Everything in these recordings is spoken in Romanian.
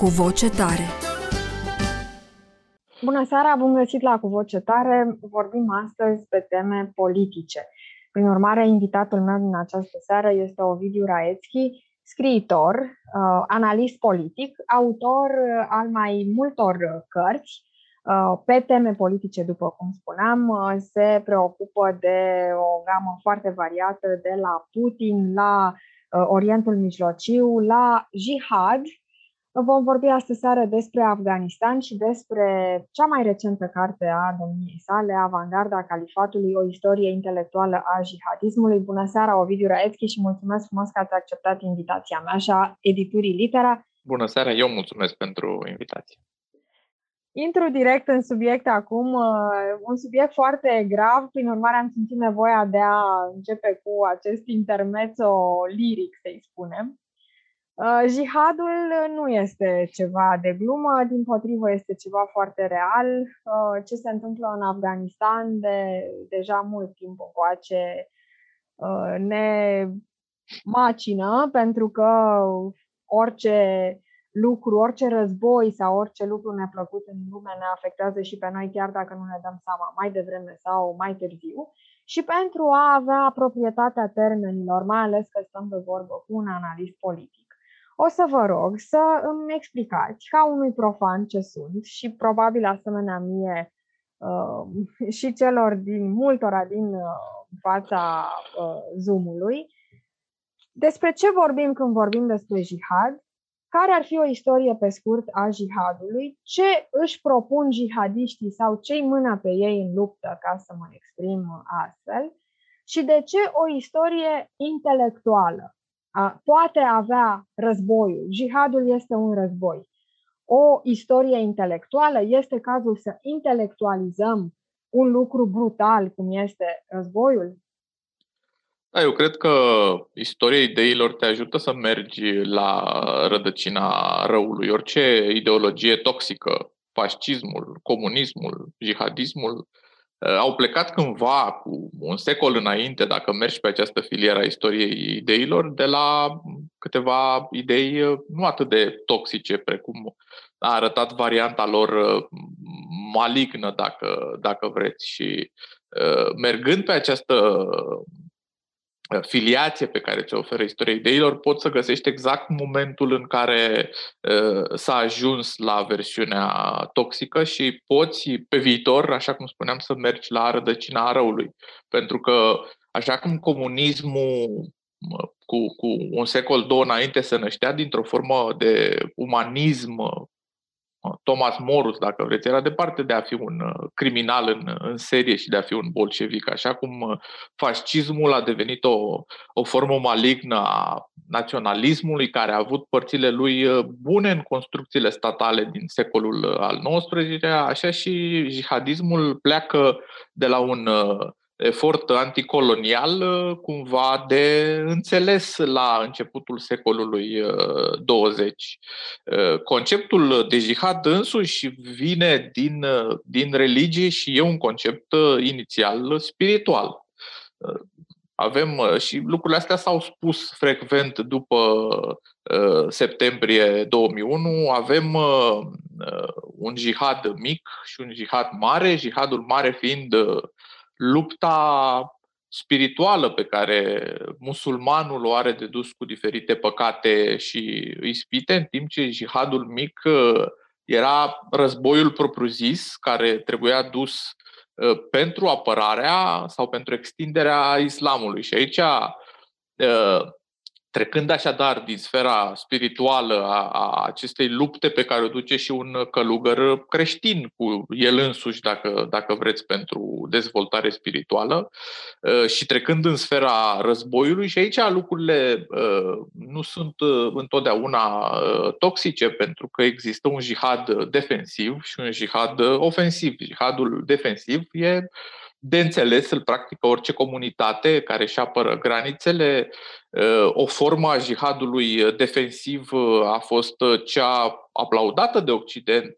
cu voce tare. Bună seara, bun găsit la Cu Voce Tare. Vorbim astăzi pe teme politice. Prin urmare, invitatul meu din această seară este Ovidiu Raețchi, scriitor, uh, analist politic, autor uh, al mai multor cărți uh, pe teme politice, după cum spuneam, se preocupă de o gamă foarte variată, de la Putin la Orientul Mijlociu, la jihad, Vom vorbi astăzi seară despre Afganistan și despre cea mai recentă carte a domniei sale, Avangarda Califatului, o istorie intelectuală a jihadismului. Bună seara, Ovidiu Raetski, și mulțumesc frumos că ați acceptat invitația mea și a editurii Litera. Bună seara, eu mulțumesc pentru invitație. Intru direct în subiect acum, uh, un subiect foarte grav, prin urmare am simțit nevoia de a începe cu acest intermezzo liric, să-i spunem. Uh, jihadul nu este ceva de glumă, din potrivă este ceva foarte real. Uh, ce se întâmplă în Afganistan de deja mult timp încoace uh, ne macină pentru că orice lucru, orice război sau orice lucru neplăcut în lume ne afectează și pe noi, chiar dacă nu ne dăm seama mai devreme sau mai târziu. Și pentru a avea proprietatea termenilor, mai ales că stăm de vorbă cu un analist politic o să vă rog să îmi explicați ca unui profan ce sunt și probabil asemenea mie uh, și celor din multora din uh, fața uh, Zoom-ului, despre ce vorbim când vorbim despre jihad, care ar fi o istorie pe scurt a jihadului, ce își propun jihadiștii sau cei mâna pe ei în luptă, ca să mă exprim astfel, și de ce o istorie intelectuală. a, poate avea războiul. Jihadul este un război. O istorie intelectuală este cazul să intelectualizăm un lucru brutal cum este războiul? Da, eu cred că istoria ideilor te ajută să mergi la rădăcina răului. Orice ideologie toxică, fascismul, comunismul, jihadismul, Uh, au plecat cândva cu un secol înainte, dacă mergi pe această filieră a istoriei ideilor, de la câteva idei uh, nu atât de toxice precum a arătat varianta lor uh, malignă, dacă, dacă vreți. Și mergând pe această filiație pe care ți-o oferă istoria ideilor, poți să găsești exact momentul în care uh, s-a ajuns la versiunea toxică și poți pe viitor, așa cum spuneam, să mergi la rădăcina răului. Pentru că așa cum comunismul cu, cu un secol, două înainte se năștea dintr-o formă de umanism Thomas Morus, dacă vreți, era departe de a fi un uh, criminal în, în serie și de a fi un bolșevic, așa cum uh, fascismul a devenit o, o formă malignă a naționalismului, care a avut părțile lui uh, bune în construcțiile statale din secolul al XIX-lea, așa și jihadismul pleacă de la un efort anticolonial uh, cumva de înțeles la începutul secolului 20. Uh, uh, conceptul de jihad însuși vine din, din religie și e un concept inițial spiritual. Avem și lucrurile astea s-au spus frecvent după septembrie 2001. Avem un jihad mic și un jihad mare, jihadul mare fiind lupta spirituală pe care musulmanul o are de dus cu diferite păcate și ispite, în timp ce jihadul mic uh, era războiul propriu-zis care trebuia dus uh, pentru apărarea sau pentru extinderea islamului. Și aici uh, Trecând așadar din sfera spirituală a, a acestei lupte pe care o duce și un călugăr creștin cu el însuși, dacă, dacă vreți, pentru dezvoltare spirituală, uh, și trecând în sfera războiului, și aici lucrurile uh, nu sunt uh, întotdeauna toxice, pentru că există un jihad defensiv și un jihad ofensiv. Jihadul defensiv e de înțeles, îl practică orice comunitate care își apără granițele. Uh, o formă a jihadului defensiv uh, a fost uh, cea aplaudată de Occident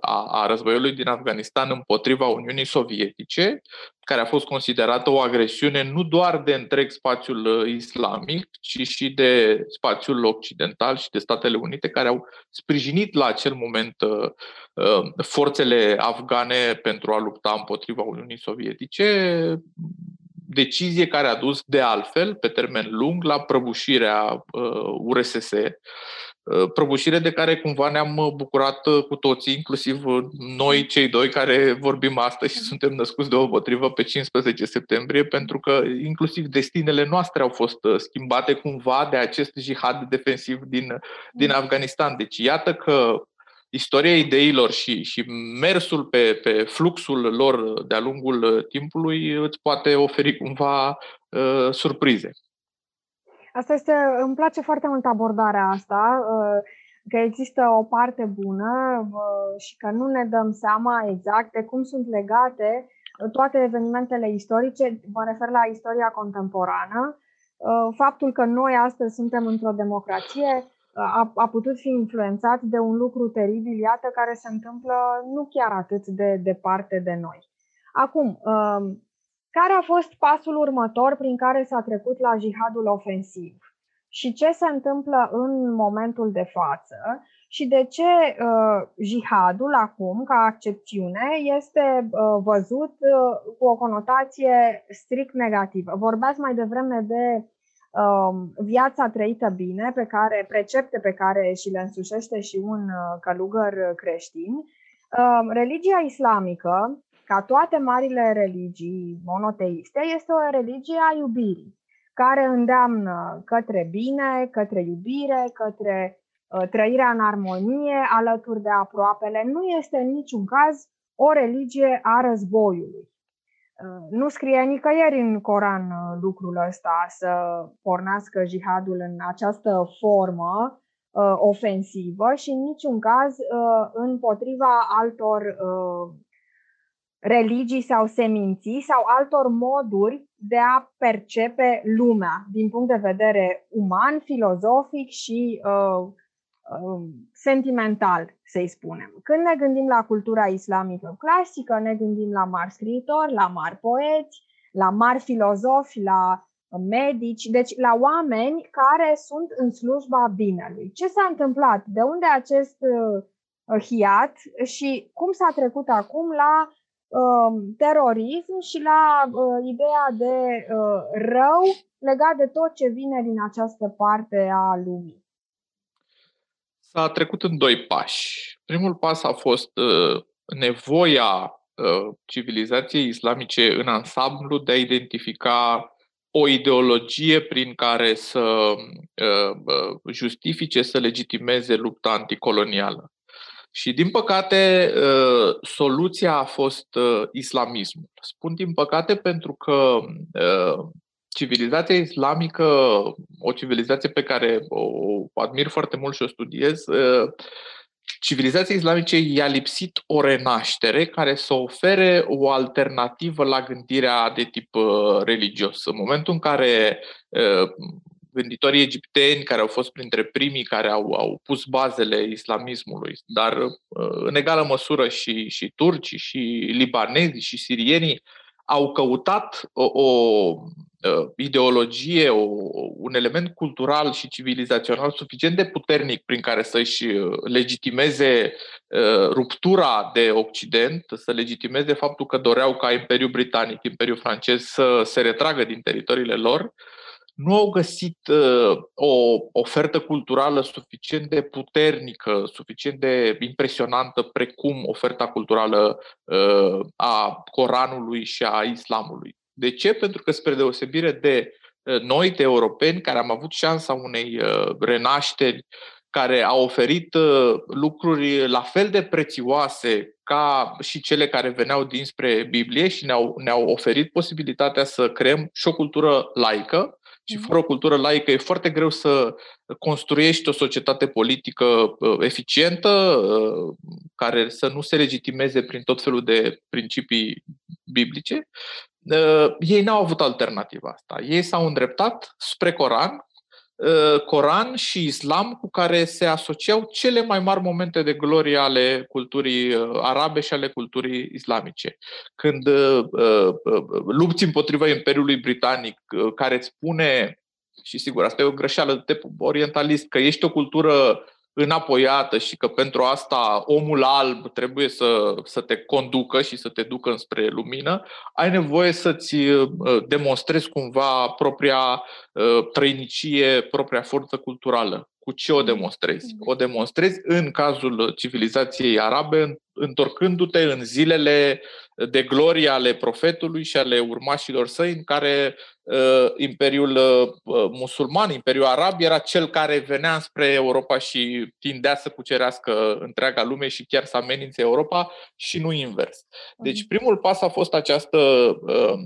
a, a războiului din Afganistan împotriva Uniunii Sovietice, care a fost considerată o agresiune nu doar de întreg spațiul islamic, ci și de spațiul occidental și de Statele Unite, care au sprijinit la acel moment forțele afgane pentru a lupta împotriva Uniunii Sovietice decizie care a dus de altfel, pe termen lung, la prăbușirea URSS, uh, uh, prăbușire de care cumva ne-am bucurat uh, cu toții, inclusiv noi cei doi care vorbim astăzi și suntem născuți de o potrivă pe 15 septembrie, pentru că inclusiv destinele noastre au fost schimbate cumva de acest jihad defensiv din, din Afganistan. Deci iată că istoria ideilor și, și mersul pe, pe fluxul lor de-a lungul timpului îți poate oferi cumva uh, surprize. Asta este, îmi place foarte mult abordarea asta, uh, că există o parte bună uh, și că nu ne dăm seama exact de cum sunt legate toate evenimentele istorice, mă refer la istoria contemporană, uh, faptul că noi astăzi suntem într-o democrație, a, a putut fi influențat de un lucru teribil, iată, care se întâmplă nu chiar atât de departe de noi. Acum, um, care a fost pasul următor prin care s-a trecut la jihadul ofensiv? Și ce se întâmplă în momentul de față? Și de ce uh, jihadul acum, ca accepțiune, este uh, văzut uh, cu o conotație strict negativă? Vorbeați mai devreme de Um, viața trăită bine, pe care, precepte pe care și le însușește și un uh, călugăr creștin. Um, religia islamică, ca toate marile religii monoteiste, este o religie a iubirii, care îndeamnă către bine, către iubire, către uh, trăirea în armonie alături de aproapele. Nu este în niciun caz o religie a războiului. Uh, nu scrie nicăieri în Coran uh, lucrul ăsta să pornească jihadul în această formă uh, ofensivă și în niciun caz împotriva altor religii sau seminții sau altor moduri de a percepe lumea din punct de vedere uman, filozofic și uh, Um, sentimental, să-i spunem. Când ne gândim la cultura islamică clasică, ne gândim la mari scriitori, la mari poeți, la mari filozofi, la medici, deci la oameni care sunt în slujba binelui. Ce s-a întâmplat? De unde acest uh, hiat și cum s-a trecut acum la uh, terorism și la uh, ideea de uh, rău legat de tot ce vine din această parte a lumii? S-a trecut în doi pași. Primul pas a fost uh, nevoia uh, civilizației islamice în ansamblu de a identifica o ideologie prin care să uh, uh justifice, să legitimeze lupta anticolonială. Și, din păcate, uh, soluția a fost uh, islamismul. Spun din păcate pentru că civilizația islamică, o civilizație pe care o admir foarte mult și o studiez, ă, civilizația islamice i-a lipsit o renaștere care să ofere o alternativă la gândirea de tip ă, religios. În momentul în care ă, gânditorii egipteni, care au fost printre primii care au, au pus bazele islamismului, dar în egală măsură și, și turcii, și libanezii, și sirienii, au căutat o, o ideologie, o, un element cultural și civilizațional suficient de puternic prin care să-și legitimeze uh, ruptura de Occident, să legitimeze faptul că doreau ca Imperiul Britanic, Imperiul francez să se retragă din teritoriile lor, nu au găsit uh, o ofertă culturală suficient de puternică, suficient de impresionantă precum oferta culturală uh, a Coranului și a Islamului. De ce? Pentru că, spre deosebire de noi de europeni care am avut șansa unei renașteri care a oferit lucruri la fel de prețioase ca și cele care veneau dinspre Biblie și ne-au, ne-au oferit posibilitatea să creăm și o cultură laică, și fără o cultură laică e foarte greu să construiești o societate politică uh, eficientă, uh, care să nu se legitimeze prin tot felul de principii biblice. Uh, ei n-au avut alternativa asta. Ei s-au îndreptat spre Coran, Uh, Coran și Islam cu care se asociau cele mai mari momente de glorie ale culturii uh, arabe și ale culturii islamice. Când uh, uh, lupți împotriva Imperiului Britanic, uh, care îți spune, și sigur, asta e o greșeală de orientalist, că ești o cultură înapoiată și că pentru asta omul alb trebuie să, să te conducă și să te ducă înspre lumină, ai nevoie să-ți uh, demonstrezi cumva propria uh, trăinicie, propria forță culturală. Cu ce o demonstrezi? O demonstrezi în cazul civilizației arabe, întorcându-te în zilele de glorie ale profetului și ale urmașilor săi, în care uh, Imperiul uh, musulman, Imperiul Arab, era cel care venea spre Europa și tindea să cucerească întreaga lume și chiar să amenințe Europa și nu invers. Deci mhm. primul pas a fost această uh, Uh,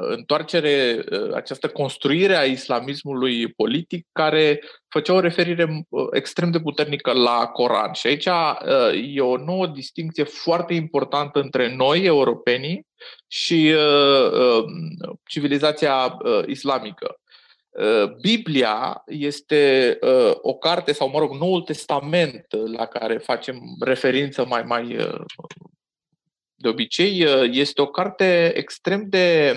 întoarcere, uh, această construire a islamismului politic care făcea o referire uh, extrem de puternică la Coran. Și aici e o nouă distinție foarte importantă între noi, europenii, și civilizația islamică. Biblia este o carte, sau mă rog, Noul Testament la care facem referință mai, mai de obicei, uh, este o carte extrem de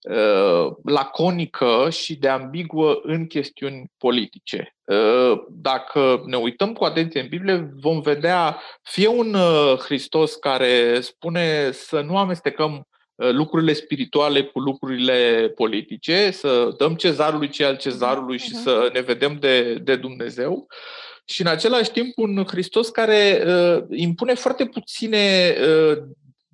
uh, laconică și de ambiguă în chestiuni politice. Uh, dacă ne uităm cu atenție în Biblie, vom vedea fie un Hristos care spune să nu amestecăm lucrurile spirituale cu lucrurile politice, să dăm cezarului ce al cezarului și mhm. să ne vedem de, de Dumnezeu. Și în același timp un Hristos care uh, impune foarte puține uh,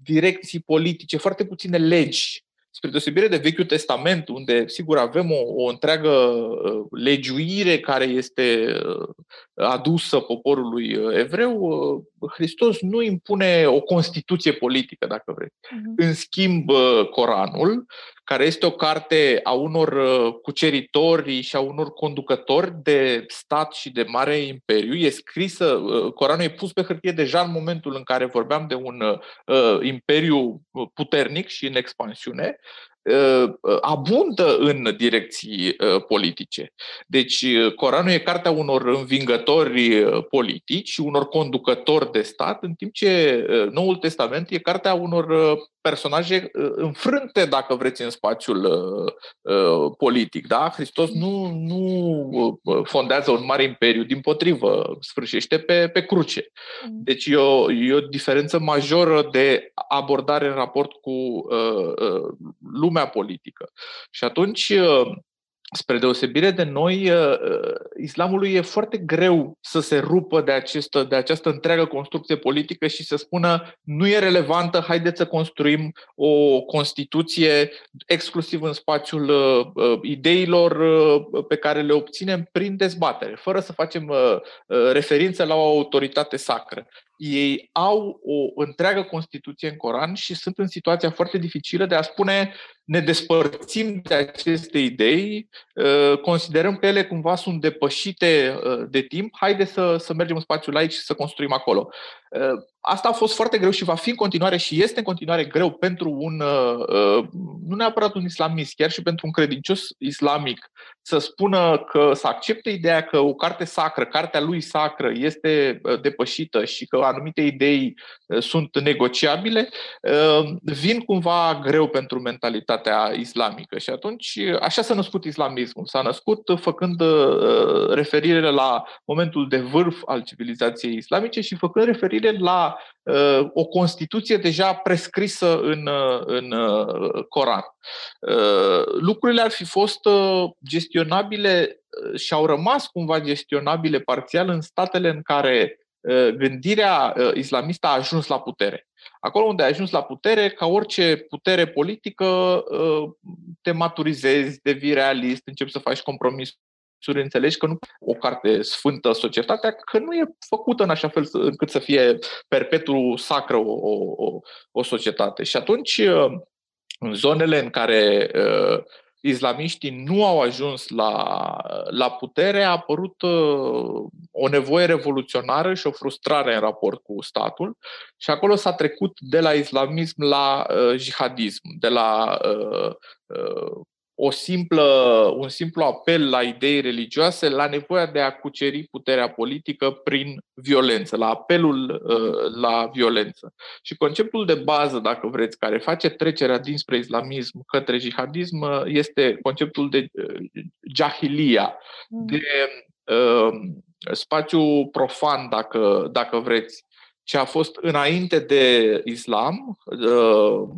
direcții politice, foarte puține legi, spre deosebire de Vechiul Testament, unde, sigur, avem o, o întreagă uh, legiuire care este uh, adusă poporului uh, evreu, Hristos nu impune o constituție politică, dacă vreți. Uh-huh. În schimb, Coranul care este o carte a unor uh, cuceritori și a unor conducători de stat și de mare imperiu. E scrisă, uh, Coranul e pus pe hârtie deja în momentul în care vorbeam de un uh, imperiu puternic și în expansiune Uh, abundă în direcții uh, politice. Deci uh, Coranul e cartea unor învingători politici și unor conducători de stat, în timp ce Noul Testament e cartea unor personaje înfrânte, dacă vreți, în spațiul politic. Da? Hristos nu, nu fondează un mare imperiu, din potrivă, sfârșește pe, pe cruce. Mm. Deci e o, e o diferență majoră de abordare în raport cu uh, lumea lumea politică. Și atunci, uh, spre deosebire de noi, uh, uh, islamului e foarte greu să se rupă de, această, de această întreagă construcție politică și să spună nu e relevantă, haideți să construim o Constituție exclusiv în spațiul ideilor pe care le obținem prin dezbatere, fără să facem referință la o autoritate sacră ei au o întreagă Constituție în Coran și sunt în situația foarte dificilă de a spune ne despărțim de aceste idei, uh, considerăm că ele cumva sunt depășite uh, de timp, haide să, să mergem în spațiul aici și să construim acolo. Uh, asta a fost foarte greu și va fi în continuare și este în continuare greu pentru un, nu neapărat un islamist, chiar și pentru un credincios islamic, să spună că să accepte ideea că o carte sacră, cartea lui sacră, este depășită și că anumite idei sunt negociabile, vin cumva greu pentru mentalitatea comunitatea islamică. Și atunci, așa s-a născut islamismul. S-a născut făcând uh, referire la momentul de vârf al civilizației islamice și făcând referire la uh, o Constituție deja prescrisă în, uh, în Coran. Lucrurile ar fi fost gestionabile și au rămas cumva gestionabile parțial în statele în care gândirea islamistă a ajuns la putere. Acolo unde ai ajuns la putere, ca orice putere politică, te maturizezi, devii realist, începi să faci compromisuri înțelegi că nu o carte sfântă societatea, că nu e făcută în așa fel încât să fie perpetu sacră o, o, o societate. Și atunci, în zonele în care uh, islamiștii nu au ajuns la, la putere, a apărut uh, o nevoie revoluționară și o frustrare în raport cu statul și acolo s-a trecut de la islamism la uh, jihadism, de la uh, uh, o simplă, un simplu apel la idei religioase, la nevoia de a cuceri puterea politică prin violență, la apelul uh, la violență. Și conceptul de bază, dacă vreți, care face trecerea dinspre islamism către jihadism, uh, este conceptul de uh, jahilia, mm. de uh, spațiu profan, dacă, dacă vreți, ce a fost înainte de islam, uh, Uh,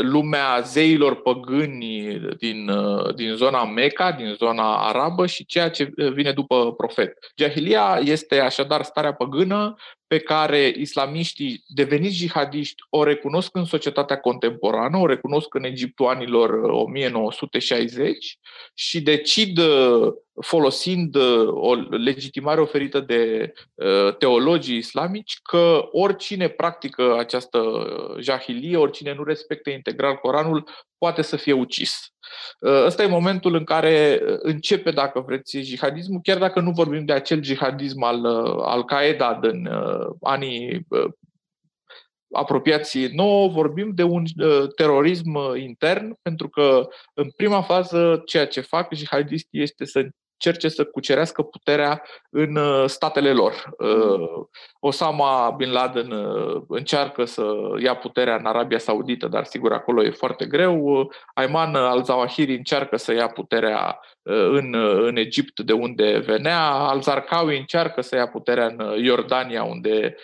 lumea zeilor păgâni din, uh, din zona Meca, din zona arabă și ceea ce vine după profet. Jahilia este așadar starea păgână pe care islamiștii deveniți jihadiști o recunosc în societatea contemporană, o recunosc în Egiptul anilor 1960 și decid, uh, folosind uh, o legitimare oferită de uh, teologii islamici, că oricine practică această jahilie, oricine nu respectă integral Coranul, poate să fie ucis. Ăsta e momentul în care începe, dacă vreți, jihadismul, chiar dacă nu vorbim de acel jihadism al Al-Qaeda din anii apropiați nouă, vorbim de un terorism intern, pentru că în prima fază ceea ce fac jihadiștii este să încerce să cucerească puterea în uh, statele lor. Uh, Osama Bin Laden uh, încearcă să ia puterea în Arabia Saudită, dar sigur acolo e foarte greu. Ayman al-Zawahiri încearcă să ia puterea în, în Egipt, de unde venea. Al-Zarqawi încearcă să ia puterea în Iordania, unde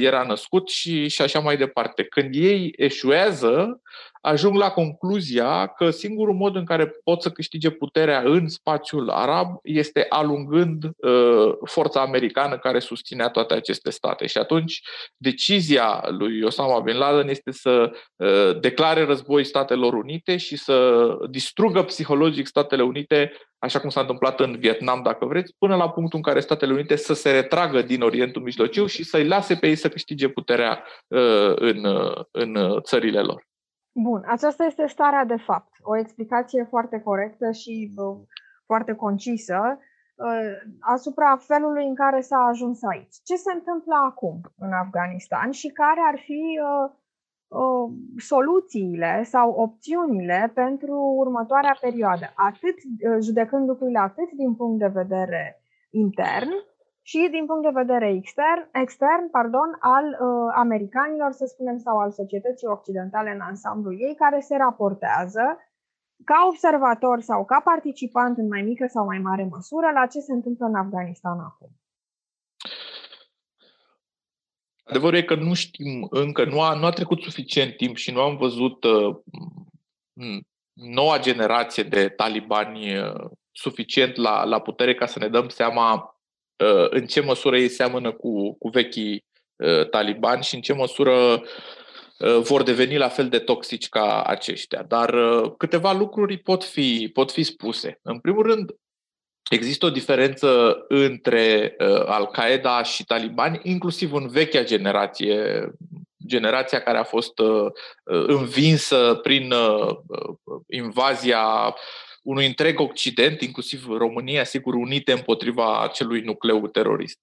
era născut și, și așa mai departe. Când ei eșuează, ajung la concluzia că singurul mod în care pot să câștige puterea în spațiul arab este alungând uh, forța americană care susținea toate aceste state. Și atunci decizia lui Osama Bin Laden este să uh, declare război Statelor Unite și să distrugă psihologic Statele Unite așa cum s-a întâmplat în Vietnam, dacă vreți, până la punctul în care Statele Unite să se retragă din Orientul Mijlociu și să-i lase pe ei să câștige puterea uh, în, uh, în țările lor. Bun, aceasta este starea de fapt. O explicație foarte corectă și uh, foarte concisă uh, asupra felului în care s-a ajuns aici. Ce se întâmplă acum în Afganistan și care ar fi uh, uh, soluțiile sau opțiunile pentru următoarea perioadă, atât uh, judecând lucrurile atât din punct de vedere intern, și din punct de vedere extern, extern pardon, al uh, americanilor, să spunem, sau al societății occidentale în ansamblu ei, care se raportează ca observator sau ca participant în mai mică sau mai mare măsură la ce se întâmplă în Afganistan acum. Adevărul e că nu știm încă, nu a, nu a trecut suficient timp și nu am văzut uh, noua generație de talibani uh, suficient la, la putere ca să ne dăm seama Uh, în ce măsură ei seamănă cu, cu vechii uh, talibani și în ce măsură uh, vor deveni la fel de toxici ca aceștia. Dar câteva lucruri pot fi, pot fi spuse. În primul rând, există o diferență între Al-Qaeda și talibani, inclusiv în vechea generație, generația care a fost învinsă prin invazia unui întreg Occident, inclusiv România, sigur, unite împotriva acelui nucleu terorist.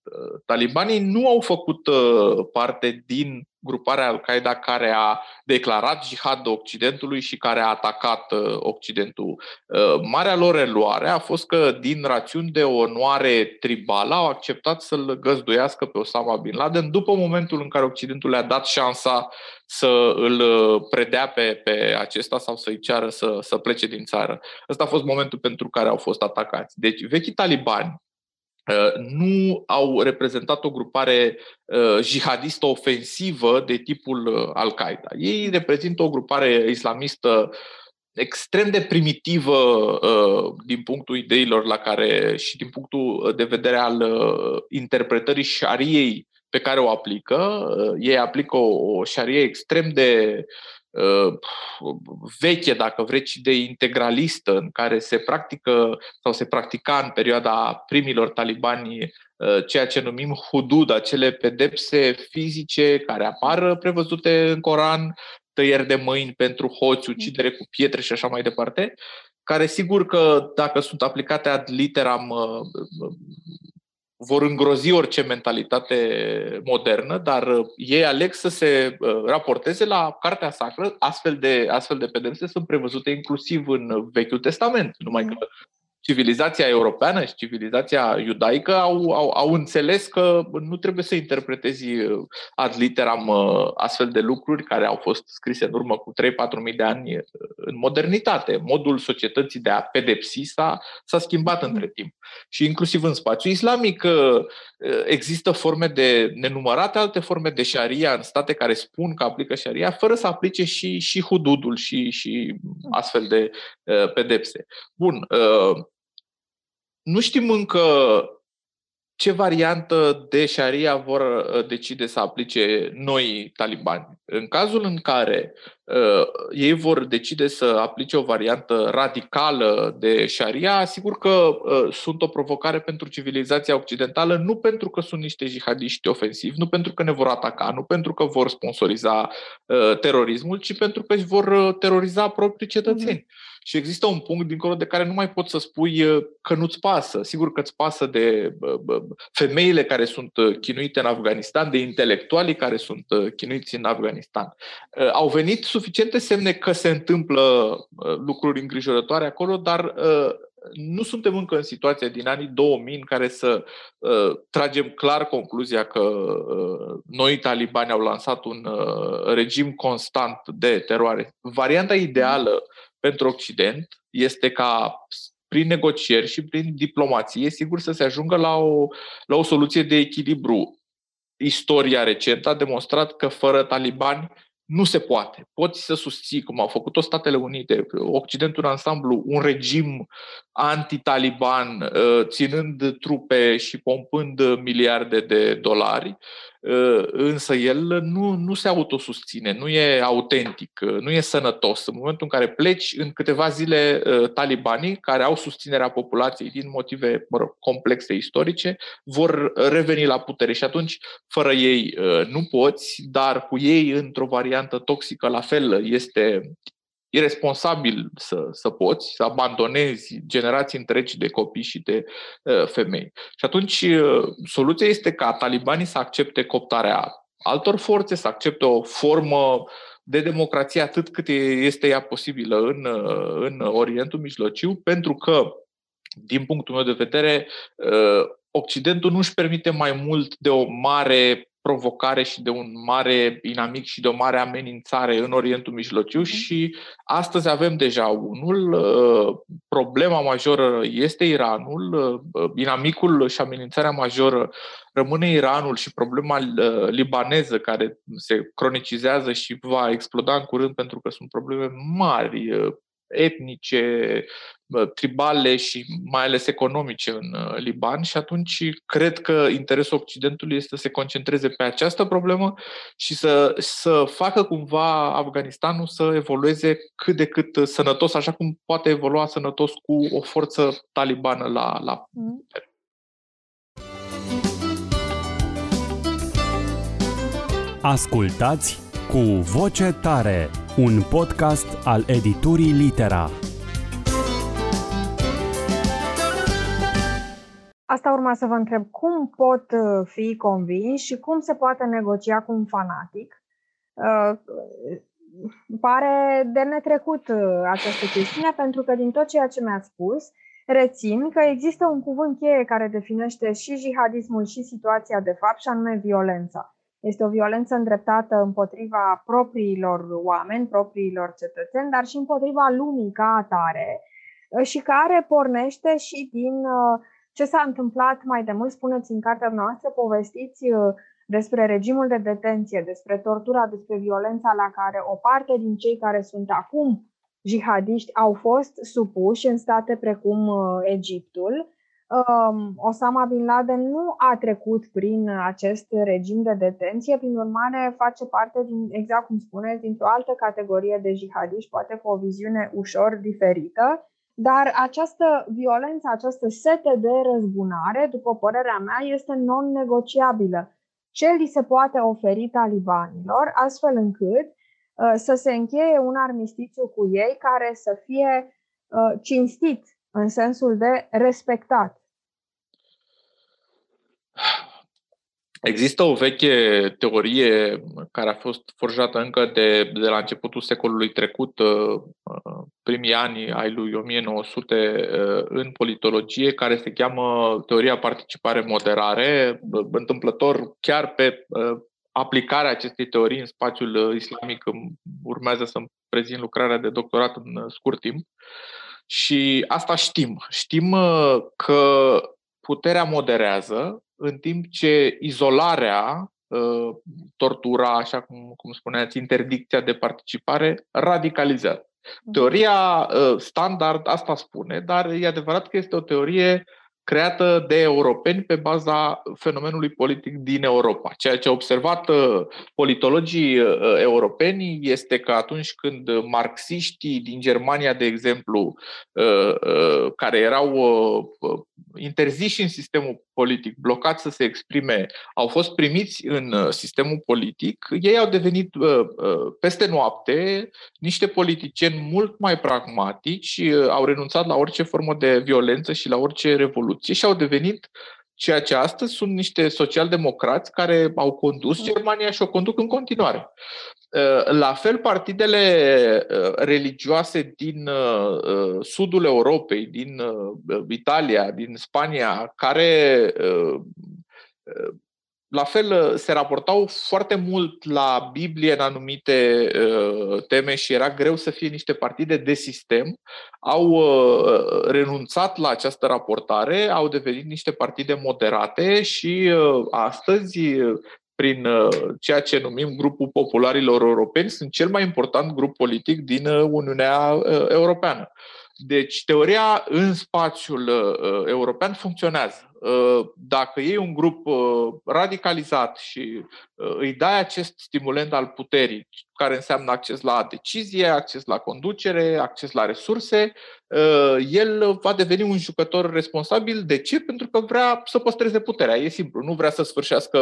Talibanii nu au făcut uh, parte din gruparea Al-Qaeda care a declarat jihad Occidentului și care a atacat uh, Occidentul. Uh, marea lor reluare a fost că, din rațiuni de onoare tribală, au acceptat să-l găzduiască pe Osama Bin Laden după momentul în care Occidentul le-a dat șansa să îl uh, predea pe, pe acesta sau să-i ceară să, să plece din țară. Ăsta a fost momentul pentru care au fost atacați. Deci, vechii talibani Uh, nu au reprezentat o grupare uh, jihadistă ofensivă de tipul uh, Al-Qaeda. Ei reprezintă o grupare islamistă extrem de primitivă uh, din punctul ideilor la care și din punctul de vedere al uh, interpretării șariei pe care o aplică. Uh, ei aplică o, o șarie extrem de uh, veche, dacă vreți, de integralistă, în care se practică sau se practica în perioada primilor talibani uh, ceea ce numim hudud, acele pedepse fizice care apar prevăzute în Coran, tăieri de mâini pentru hoți, ucidere cu pietre și așa mai departe, care sigur că dacă sunt aplicate ad literam vor îngrozi orice mentalitate modernă, dar uh, ei aleg să se uh, raporteze la Cartea Sacră. Astfel de, astfel de pedepse sunt prevăzute inclusiv în Vechiul Testament, numai mm. că civilizația europeană și civilizația iudaică au, au, au înțeles că nu trebuie să interpretezi uh, ad literam uh, astfel de lucruri care au fost scrise în urmă cu 3-4 mii de ani uh, în modernitate. Modul societății de a pedepsi s-a, s-a schimbat între mm. timp. Și inclusiv în spațiul islamic există forme de nenumărate alte forme de șaria în state care spun că aplică șaria, fără să aplice și, și hududul și, și mm. astfel de pedepse. Bun, nu știm încă ce variantă de șaria vor uh, decide să aplice noi talibani. În cazul în care uh, ei vor decide să aplice o variantă radicală de șaria, sigur că uh, sunt o provocare pentru civilizația occidentală, nu pentru că sunt niște jihadiști ofensivi, nu pentru că ne vor ataca, nu pentru că vor sponsoriza uh, terorismul, ci pentru că își vor uh, teroriza proprii cetățeni. Mm-hmm și există un punct dincolo de care nu mai poți să spui uh, că nu-ți pasă. Sigur că îți pasă de femeile care sunt uh, chinuite în Afganistan, de intelectualii care sunt uh, chinuiți în Afganistan. Au venit suficiente semne că se întâmplă lucruri îngrijorătoare acolo, dar nu suntem încă în situația din anii 2000 în care să uh, tragem clar concluzia că uh, noi talibani au lansat un uh, regim constant de teroare. Varianta ideală pentru Occident este ca prin negocieri și prin diplomație, sigur, să se ajungă la o, la o soluție de echilibru. Istoria recentă a demonstrat că fără talibani nu se poate. Poți să susții, cum au făcut-o Statele Unite, Occidentul în ansamblu, un regim anti-taliban, uh, ținând trupe și pompând miliarde de dolari, uh, însă el nu, nu se autosusține, nu e autentic, uh, nu e sănătos. În momentul în care pleci, în câteva zile, talibanii, care au susținerea populației din motive mă rog, complexe istorice, vor reveni la putere și atunci, fără ei, nu poți, dar cu ei, într-o variantă toxică, la fel, este irresponsabil să, să poți, să abandonezi generații întregi de copii și de uh, femei. Și atunci uh, soluția este ca talibanii să accepte coptarea altor forțe, să accepte o formă de democrație atât cât este ea posibilă în, uh, în Orientul Mijlociu, pentru că, din punctul meu de vedere, uh, Occidentul nu își permite mai mult de o mare provocare și de un mare inamic și de o mare amenințare în Orientul Mijlociu mm-hmm. și astăzi avem deja unul. Uh, problema majoră este Iranul, uh, inamicul și amenințarea majoră rămâne Iranul și problema uh, libaneză care se cronicizează și va exploda în curând pentru că sunt probleme mari etnice, tribale și mai ales economice în uh, Liban și atunci cred că interesul Occidentului este să se concentreze pe această problemă și să, să facă cumva Afganistanul să evolueze cât de cât sănătos, așa cum poate evolua sănătos cu o forță talibană la, la mm. Ascultați cu voce tare un podcast al editurii Litera. Asta urma să vă întreb, cum pot uh, fi convins și cum se poate negocia cu un fanatic? Uh, pare de netrecut uh, această chestiune, pentru că din tot ceea ce mi-ați spus, rețin că există un cuvânt cheie care definește și jihadismul și situația de fapt, și anume violența. Este o violență îndreptată împotriva propriilor oameni, propriilor cetățeni, dar și împotriva lumii ca atare uh, și care pornește și din uh, ce s-a întâmplat mai de mult, spuneți în cartea noastră, povestiți uh, despre regimul de detenție, despre tortura, despre violența la care o parte din cei care sunt acum jihadiști au fost supuși în state precum Egiptul. Um, Osama Bin Laden nu a trecut prin acest regim de detenție, prin urmare face parte, din, exact cum spuneți, dintr-o altă categorie de jihadiști, poate cu o viziune ușor diferită. Dar această violență, această sete de răzbunare, după părerea mea, este non-negociabilă. Ce li se poate oferi talibanilor, astfel încât uh, să se încheie un armistițiu cu ei care să fie uh, cinstit în sensul de respectat. Există o veche teorie care a fost forjată încă de, de la începutul secolului trecut, uh, uh, primii ani ai lui 1900 uh, în politologie, care se cheamă teoria participare-moderare, întâmplător chiar pe aplicarea acestei teorii în spațiul islamic urmează să-mi prezint lucrarea de doctorat în scurt timp. Și asta știm. Știm că puterea moderează, în timp ce izolarea, uh, tortura, așa cum, cum spuneați, interdicția de participare, radicalizează. Mhm. Teoria uh, standard asta spune, dar e adevărat că este o teorie creată de europeni pe baza fenomenului politic din Europa. Ceea ce au observat uh, politologii uh, europeni este că atunci când marxiștii din Germania, de exemplu, uh, care erau interziși în sistemul politic, blocați să se exprime, au fost primiți în sistemul politic, ei au devenit peste noapte niște politicieni mult mai pragmatici, au renunțat la orice formă de violență și la orice revoluție revoluție și au devenit ceea ce astăzi sunt niște socialdemocrați care au condus mm. Germania și o conduc în continuare. Uh, la fel, partidele uh, religioase din uh, sudul Europei, din Italia, din Spania, care la fel, uh, se raportau foarte mult la Biblie în anumite uh, teme și era greu să fie niște partide de sistem. Au uh, renunțat la această raportare, au devenit niște partide moderate și uh, astăzi prin uh, ceea ce numim grupul popularilor europeni, sunt cel mai important grup politic din uh, Uniunea Europeană. Deci, teoria în spațiul european funcționează. Uh, dacă iei un grup uh, radicalizat și uh, îi dai acest stimulent al puterii, care înseamnă acces la decizie, acces la conducere, acces la resurse, el va deveni un jucător responsabil. De ce? Pentru că vrea să păstreze puterea. E simplu. Nu vrea să sfârșească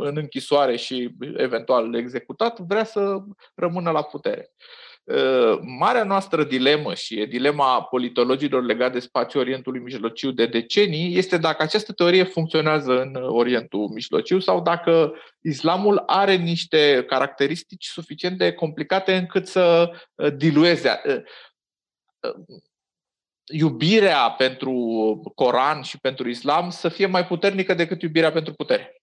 în închisoare și eventual executat, vrea să rămână la putere. Ă, marea noastră dilemă și e dilema politologilor legate de spațiul Orientului Mijlociu de decenii este dacă această teorie funcționează în Orientul Mijlociu sau dacă islamul are niște caracteristici suficient de complicate încât să ă, dilueze ă, iubirea pentru Coran și pentru islam să fie mai puternică decât iubirea pentru putere.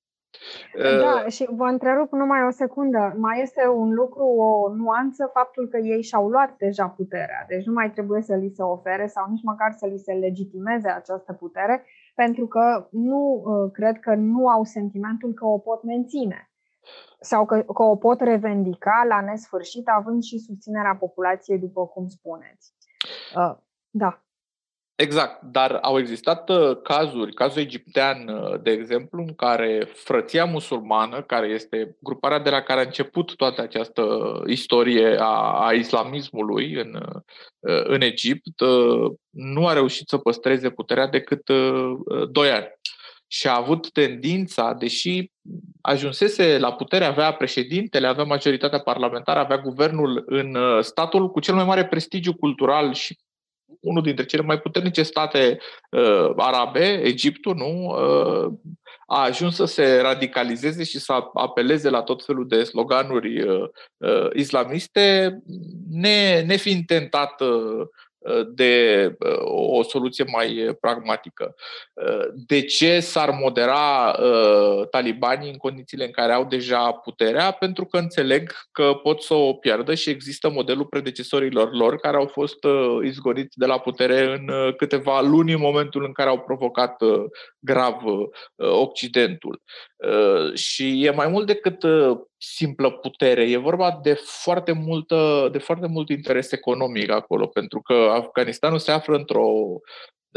Da, și vă întrerup numai o secundă. Mai este un lucru, o nuanță, faptul că ei și-au luat deja puterea. Deci nu mai trebuie să li se ofere sau nici măcar să li se legitimeze această putere, pentru că nu uh, cred că nu au sentimentul că o pot menține sau că, că o pot revendica la nesfârșit, având și susținerea populației, după cum spuneți. Uh, da. Exact, dar au existat uh, cazuri, cazul egiptean, uh, de exemplu, în care frăția musulmană, care este gruparea de la care a început toată această istorie a, a islamismului în, uh, în Egipt, nu a reușit să păstreze puterea decât doi ani. Și a avut tendința, deși ajunsese la putere, avea președintele, avea majoritatea parlamentară, avea guvernul în statul cu cel mai mare prestigiu cultural și unul dintre cele mai puternice state uh, arabe, Egiptul, nu, uh, a ajuns să se radicalizeze și să apeleze la tot felul de sloganuri uh, uh, islamiste, ne, nefiind tentat uh, de uh, o soluție mai pragmatică. Uh, de ce s-ar modera uh, talibanii în condițiile în care au deja puterea? Pentru că înțeleg că pot să o pierdă și există modelul predecesorilor lor care au fost izgoniți de la putere în câteva luni în momentul în care au provocat grav Occidentul. Și e mai mult decât simplă putere, e vorba de foarte, multă, de foarte mult interes economic acolo, pentru că Afganistanul se află într-o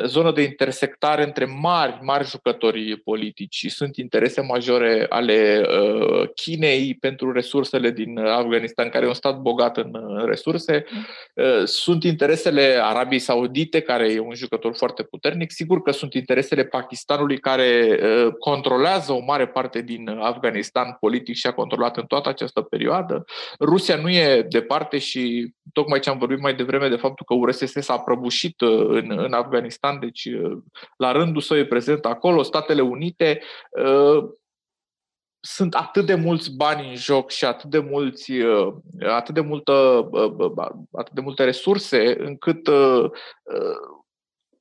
zonă de intersectare între mari, mari jucători politici. Sunt interese majore ale uh, Chinei pentru resursele din Afganistan, care e un stat bogat în resurse. Uh, sunt interesele Arabiei Saudite, care e un jucător foarte puternic. Sigur că sunt interesele Pakistanului, care uh, controlează o mare parte din Afganistan politic și a controlat în toată această perioadă. Rusia nu e departe și tocmai ce am vorbit mai devreme de faptul că URSS s-a prăbușit în, în Afganistan Afganistan, deci uh, la rândul său e prezent acolo, Statele Unite, uh, sunt atât de mulți bani în joc și atât de mulți, uh, atât de multă, atât de multe resurse încât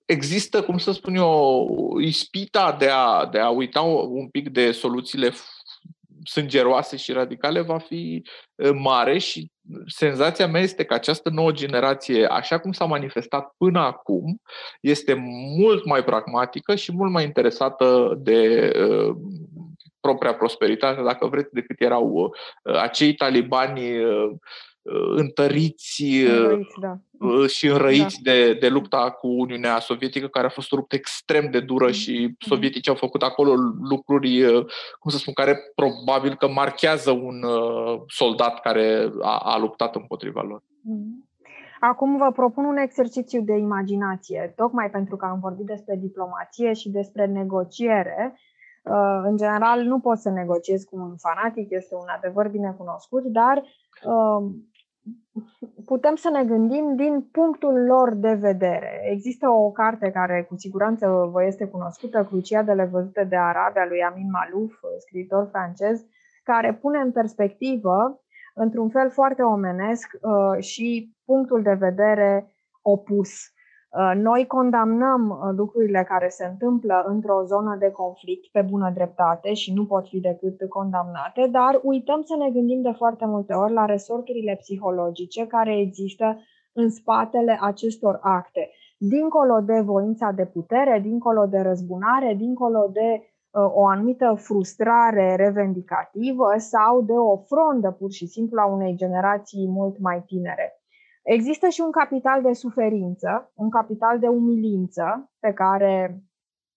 există, cum să spun eu, ispita de a, de a uita un pic de soluțiile sângeroase și radicale va fi mare și senzația mea este că această nouă generație, așa cum s-a manifestat până acum, este mult mai pragmatică și mult mai interesată de uh, propria prosperitate, dacă vreți, decât erau uh, acei talibani uh, întăriți, înrăiți, da. și înrăiți da. de, de lupta cu Uniunea Sovietică, care a fost o luptă extrem de dură și mm-hmm. sovieticii au făcut acolo lucruri, cum să spun, care probabil că marchează un soldat care a, a luptat împotriva lor. Mm-hmm. Acum vă propun un exercițiu de imaginație, tocmai pentru că am vorbit despre diplomație și despre negociere. În general, nu pot să negociez cu un fanatic, este un adevăr bine cunoscut, dar putem să ne gândim din punctul lor de vedere. Există o carte care cu siguranță vă este cunoscută, Cruciadele văzute de Arabia lui Amin Malouf, scriitor francez, care pune în perspectivă, într-un fel foarte omenesc, uh, și punctul de vedere opus Uh, noi condamnăm uh, lucrurile care se întâmplă într-o zonă de conflict pe bună dreptate și nu pot fi decât condamnate, dar uităm să ne gândim de foarte multe ori la resorturile psihologice care există în spatele acestor acte. Dincolo de voința de putere, dincolo de răzbunare, dincolo de uh, o anumită frustrare revendicativă sau de o frondă pur și simplu a unei generații mult mai tinere. Există și un capital de suferință, un capital de umilință pe care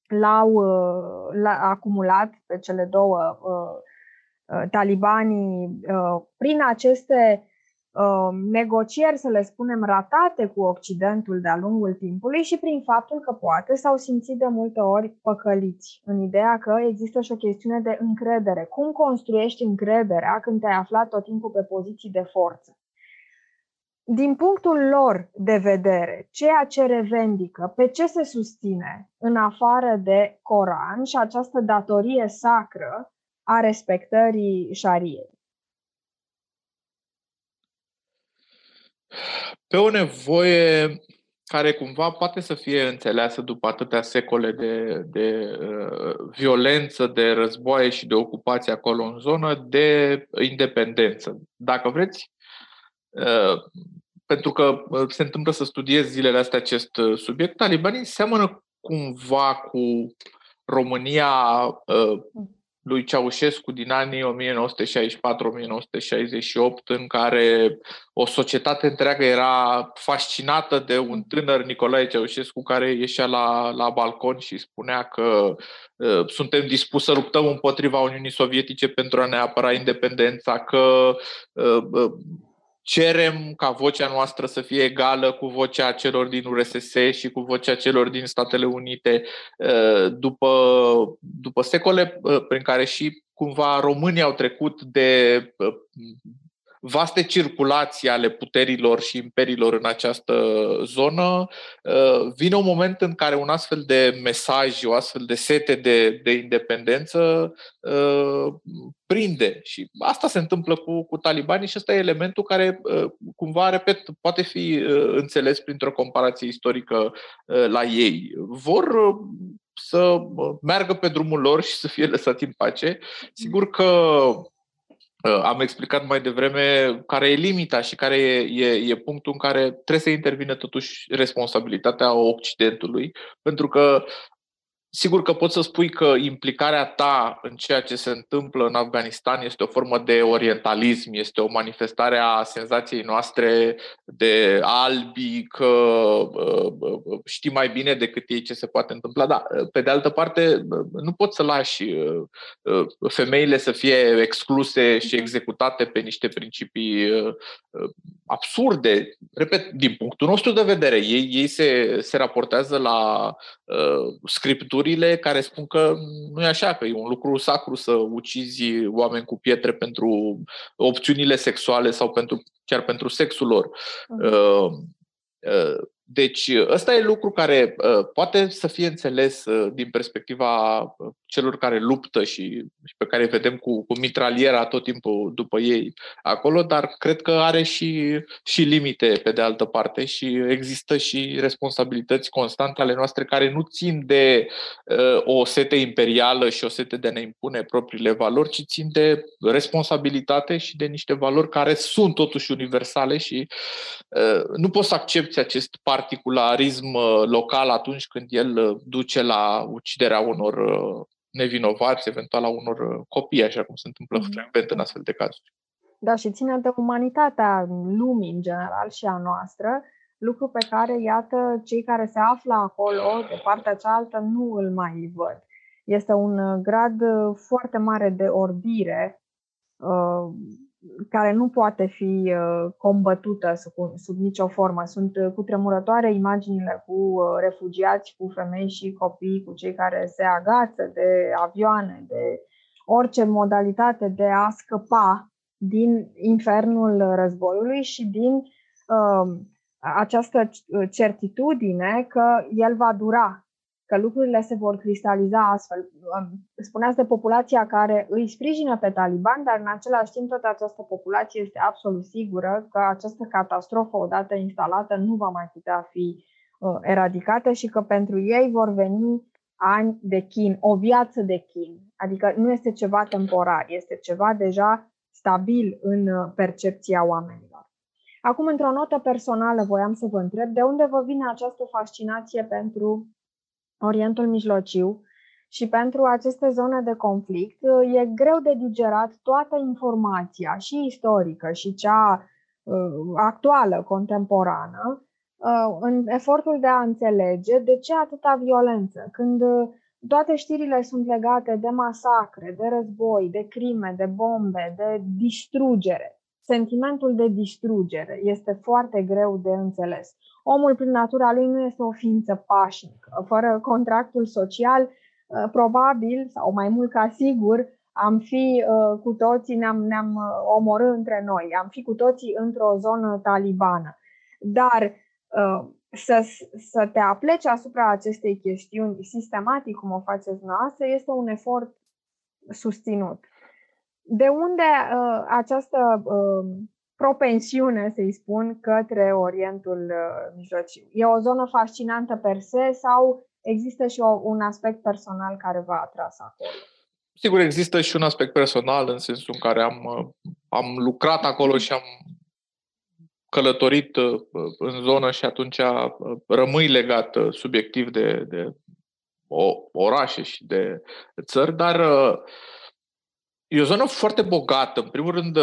l-au uh, l-a acumulat pe cele două uh, uh, talibanii prin aceste negocieri, să le spunem, ratate cu Occidentul de-a lungul timpului și prin faptul că poate s-au simțit de multe ori păcăliți în ideea că există și o chestiune de încredere. Cum construiești încrederea când te-ai aflat tot timpul pe poziții de forță? Din punctul lor de vedere, ceea ce revendică, pe ce se susține în afară de Coran și această datorie sacră a respectării șariei? Pe o nevoie care cumva poate să fie înțeleasă după atâtea secole de, de uh, violență, de războaie și de ocupație acolo în zonă, de independență. Dacă vreți, uh, pentru că uh, se întâmplă să studiez zilele astea acest uh, subiect, talibanii seamănă cumva cu România uh, lui Ceaușescu din anii 1964-1968, în care o societate întreagă era fascinată de un tânăr Nicolae Ceaușescu care ieșea la, la balcon și spunea că uh, suntem dispuși să luptăm împotriva Uniunii Sovietice pentru a ne apăra independența, că uh, cerem ca vocea noastră să fie egală cu vocea celor din URSS și cu vocea celor din Statele Unite uh, după, după secole uh, prin care și cumva românii au trecut de uh, vaste circulații ale puterilor și imperiilor în această zonă, uh, vine un moment în care un astfel de mesaj, o astfel de sete de, de independență uh, prinde. Și asta se întâmplă cu, cu talibanii și ăsta e elementul care, uh, cumva, repet, poate fi înțeles printr-o comparație istorică la ei. Vor să meargă pe drumul lor și să fie lăsați în pace. Sigur că Uh, am explicat mai devreme care e limita și care e, e, e punctul în care trebuie să intervine totuși responsabilitatea Occidentului, pentru că Sigur că poți să spui că implicarea ta în ceea ce se întâmplă în Afganistan este o formă de orientalism, este o manifestare a senzației noastre de albi, că uh, uh, știi mai bine decât ei ce se poate întâmpla. Da, pe de altă parte, nu poți să lași uh, femeile să fie excluse și mhm. executate pe niște principii absurde. Repet, din punctul nostru de vedere, ei, ei se, se raportează la uh, scripturile care spun că nu e așa, că e un lucru sacru să ucizi oameni cu pietre pentru opțiunile sexuale sau pentru, chiar pentru sexul lor. Uh, uh, deci, ăsta e lucru care uh, poate să fie înțeles uh, din perspectiva uh, celor care luptă și, și pe care îi vedem cu, cu mitraliera tot timpul după ei acolo, dar cred că are și, și limite pe de altă parte și există și responsabilități constante ale noastre care nu țin de uh, o sete imperială și o sete de a ne impune propriile valori, ci țin de responsabilitate și de niște valori care sunt totuși universale și uh, nu poți să accepti acest particularism uh, local atunci când el uh, duce la uciderea unor uh, nevinovați, eventual a unor copii, așa cum se întâmplă mm-hmm. frecvent în astfel de cazuri. Da, și ține de umanitatea lumii în general și a noastră, lucru pe care, iată, cei care se află acolo, de partea cealaltă, nu îl mai văd. Este un grad foarte mare de orbire care nu poate fi uh, combătută sub, sub nicio formă. Sunt uh, cu tremurătoare imaginile cu uh, refugiați, cu femei și copii, cu cei care se agață de avioane, de orice modalitate de a scăpa din infernul războiului și din uh, această certitudine că el va dura, că lucrurile se vor cristaliza astfel. Spuneați de populația care îi sprijină pe taliban, dar în același timp toată această populație este absolut sigură că această catastrofă odată instalată nu va mai putea fi uh, eradicată și că pentru ei vor veni ani de chin, o viață de chin. Adică nu este ceva temporar, este ceva deja stabil în uh, percepția oamenilor. Acum, într-o notă personală, voiam să vă întreb de unde vă vine această fascinație pentru Orientul Mijlociu și pentru aceste zone de conflict e greu de digerat toată informația și istorică și cea uh, actuală, contemporană, uh, în efortul de a înțelege de ce atâta violență, când uh, toate știrile sunt legate de masacre, de război, de crime, de bombe, de distrugere. Sentimentul de distrugere este foarte greu de înțeles omul prin natura lui nu este o ființă pașnică. Fără contractul social, uh, probabil, sau mai mult ca sigur, am fi uh, cu toții, ne-am, ne-am uh, omorât între noi, am fi cu toții într-o zonă talibană. Dar să, să te apleci asupra acestei chestiuni sistematic, cum o faceți noastră, este un efort susținut. De unde uh, această uh, propensiune, să-i spun, către Orientul uh, Mijlociu. E o zonă fascinantă per se sau există și o, un aspect personal care v-a atras acolo? Sigur, există și un aspect personal în sensul în care am, uh, am lucrat acolo și am călătorit uh, în zonă și atunci rămâi legat subiectiv de, de orașe și de țări, dar e o zonă foarte bogată. În primul rând,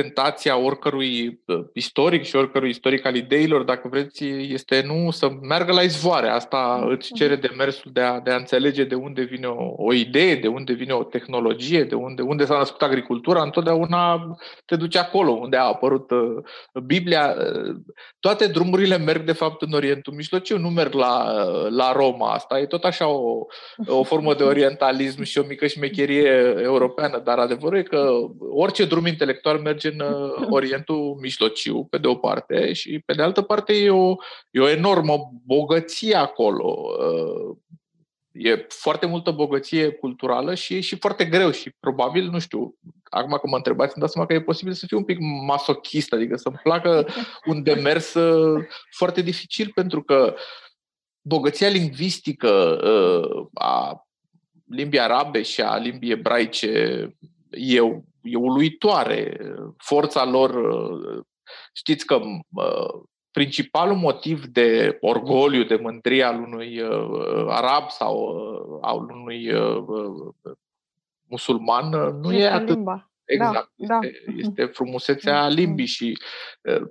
tentația oricărui uh, istoric și oricărui istoric al ideilor, dacă vreți, este nu să meargă la izvoare. Asta îți cere demersul de a, de a înțelege de unde vine o, o idee, de unde vine o tehnologie, de unde, unde s-a născut agricultura. Întotdeauna te duci acolo, unde a apărut uh, Biblia. Uh, toate drumurile merg, de fapt, în Orientul Mijlociu, nu merg la, la Roma. Asta e tot așa o, o formă de orientalism și o mică șmecherie europeană, dar adevărul e că orice drum intelectual merge în uh, Orientul Mijlociu, pe de o parte, și pe de altă parte e o, e o enormă bogăție acolo. Uh, e foarte multă bogăție culturală și e și foarte greu și probabil, nu știu, acum că mă întrebați, îmi dau seama că e posibil să fiu un pic masochist, adică să-mi placă un demers uh, foarte dificil pentru că bogăția lingvistică a limbii arabe și a limbii ebraice e e uluitoare. Forța lor, știți că principalul motiv de orgoliu, de mândrie al unui uh, arab sau uh, al unui uh, uh musulman nu este e atât limba. Exact. Da, este, da. este frumusețea Mm, mm. limbii și,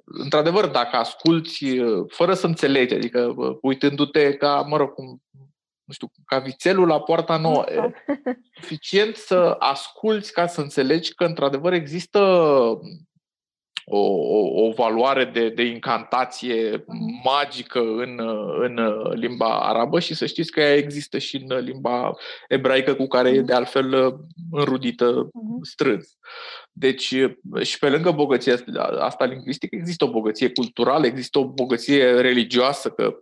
într-adevăr, dacă asculți fără să înțelegi, adică uitându-te ca, mă rog, cum, nu știu, ca vițelul la poarta nouă, e suficient să asculți ca să înțelegi că, într-adevăr, există o, o, o valoare de, de incantație Mhm. magică în, în limba arabă și să știți că ea există și în limba ebraică cu care e de altfel înrudită Mhm. strâns. Deci și pe lângă bogăția asta lingvistică există o bogăție culturală, există o bogăție religioasă, că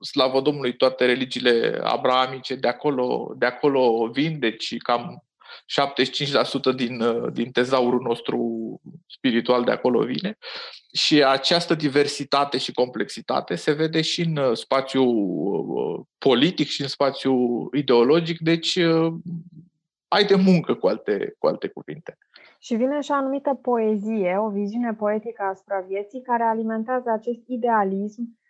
slavă Domnului, toate religiile abrahamice de acolo, de acolo vin, deci cam 75% din, din tezaurul nostru spiritual de acolo vine. Și această diversitate și complexitate se vede și în spațiul politic și în spațiul ideologic, deci ai de muncă cu alte, cu alte cuvinte. Și vine și o anumită poezie, o viziune poetică asupra vieții care alimentează acest idealism uh,